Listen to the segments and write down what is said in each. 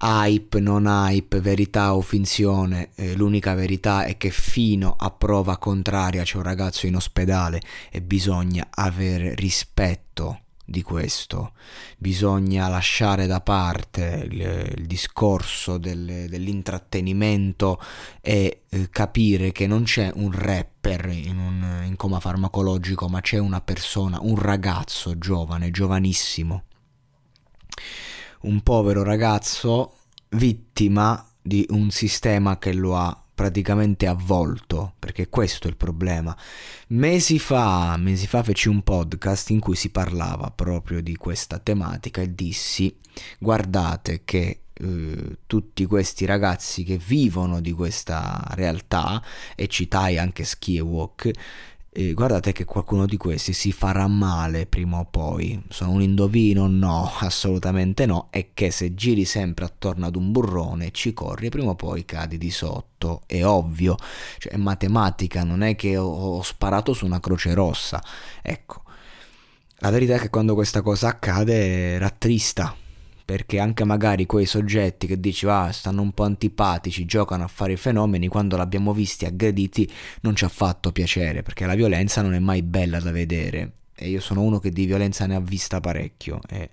hype, non hype, verità o finzione, eh, l'unica verità è che fino a prova contraria c'è un ragazzo in ospedale e bisogna avere rispetto di questo, bisogna lasciare da parte il, il discorso del, dell'intrattenimento e eh, capire che non c'è un rapper in, un, in coma farmacologico, ma c'è una persona, un ragazzo giovane, giovanissimo un povero ragazzo vittima di un sistema che lo ha praticamente avvolto, perché questo è il problema. Mesi fa, mesi fa feci un podcast in cui si parlava proprio di questa tematica e dissi guardate che eh, tutti questi ragazzi che vivono di questa realtà e citai anche Ski eh, guardate che qualcuno di questi si farà male prima o poi. Sono un indovino? No, assolutamente no. E che se giri sempre attorno ad un burrone ci corri, prima o poi cadi di sotto. È ovvio, cioè è matematica, non è che ho sparato su una croce rossa. Ecco, la verità è che quando questa cosa accade rattrista perché anche magari quei soggetti che dici ah, stanno un po' antipatici, giocano a fare i fenomeni, quando l'abbiamo visti aggrediti non ci ha fatto piacere, perché la violenza non è mai bella da vedere e io sono uno che di violenza ne ha vista parecchio e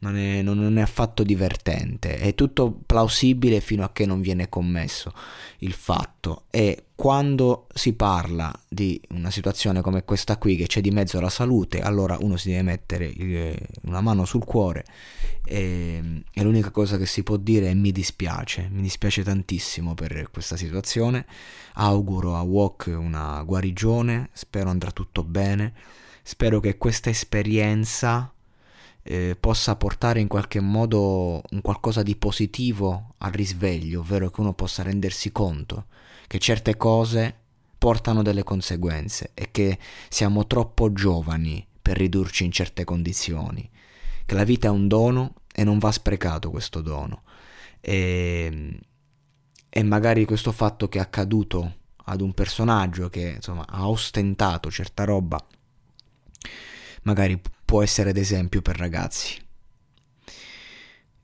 non è, non è, affatto divertente, è tutto plausibile fino a che non viene commesso il fatto. E quando si parla di una situazione come questa qui che c'è di mezzo la salute, allora uno si deve mettere eh, una mano sul cuore e, e l'unica cosa che si può dire è mi dispiace, mi dispiace tantissimo per questa situazione, auguro a Walk una guarigione, spero andrà tutto bene, spero che questa esperienza eh, possa portare in qualche modo un qualcosa di positivo al risveglio, ovvero che uno possa rendersi conto che certe cose portano delle conseguenze e che siamo troppo giovani per ridurci in certe condizioni, che la vita è un dono e non va sprecato questo dono. E, e magari questo fatto che è accaduto ad un personaggio che insomma ha ostentato certa roba, magari può essere d'esempio per ragazzi.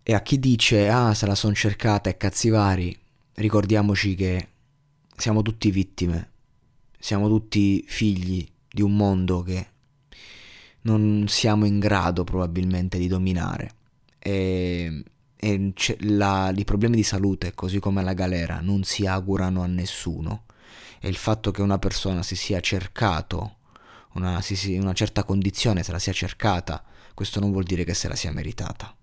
E a chi dice ah se la son cercata e cazzi vari, ricordiamoci che siamo tutti vittime, siamo tutti figli di un mondo che non siamo in grado probabilmente di dominare. E, e la, i problemi di salute, così come la galera, non si augurano a nessuno. E il fatto che una persona si sia cercato una, una certa condizione, se la sia cercata, questo non vuol dire che se la sia meritata.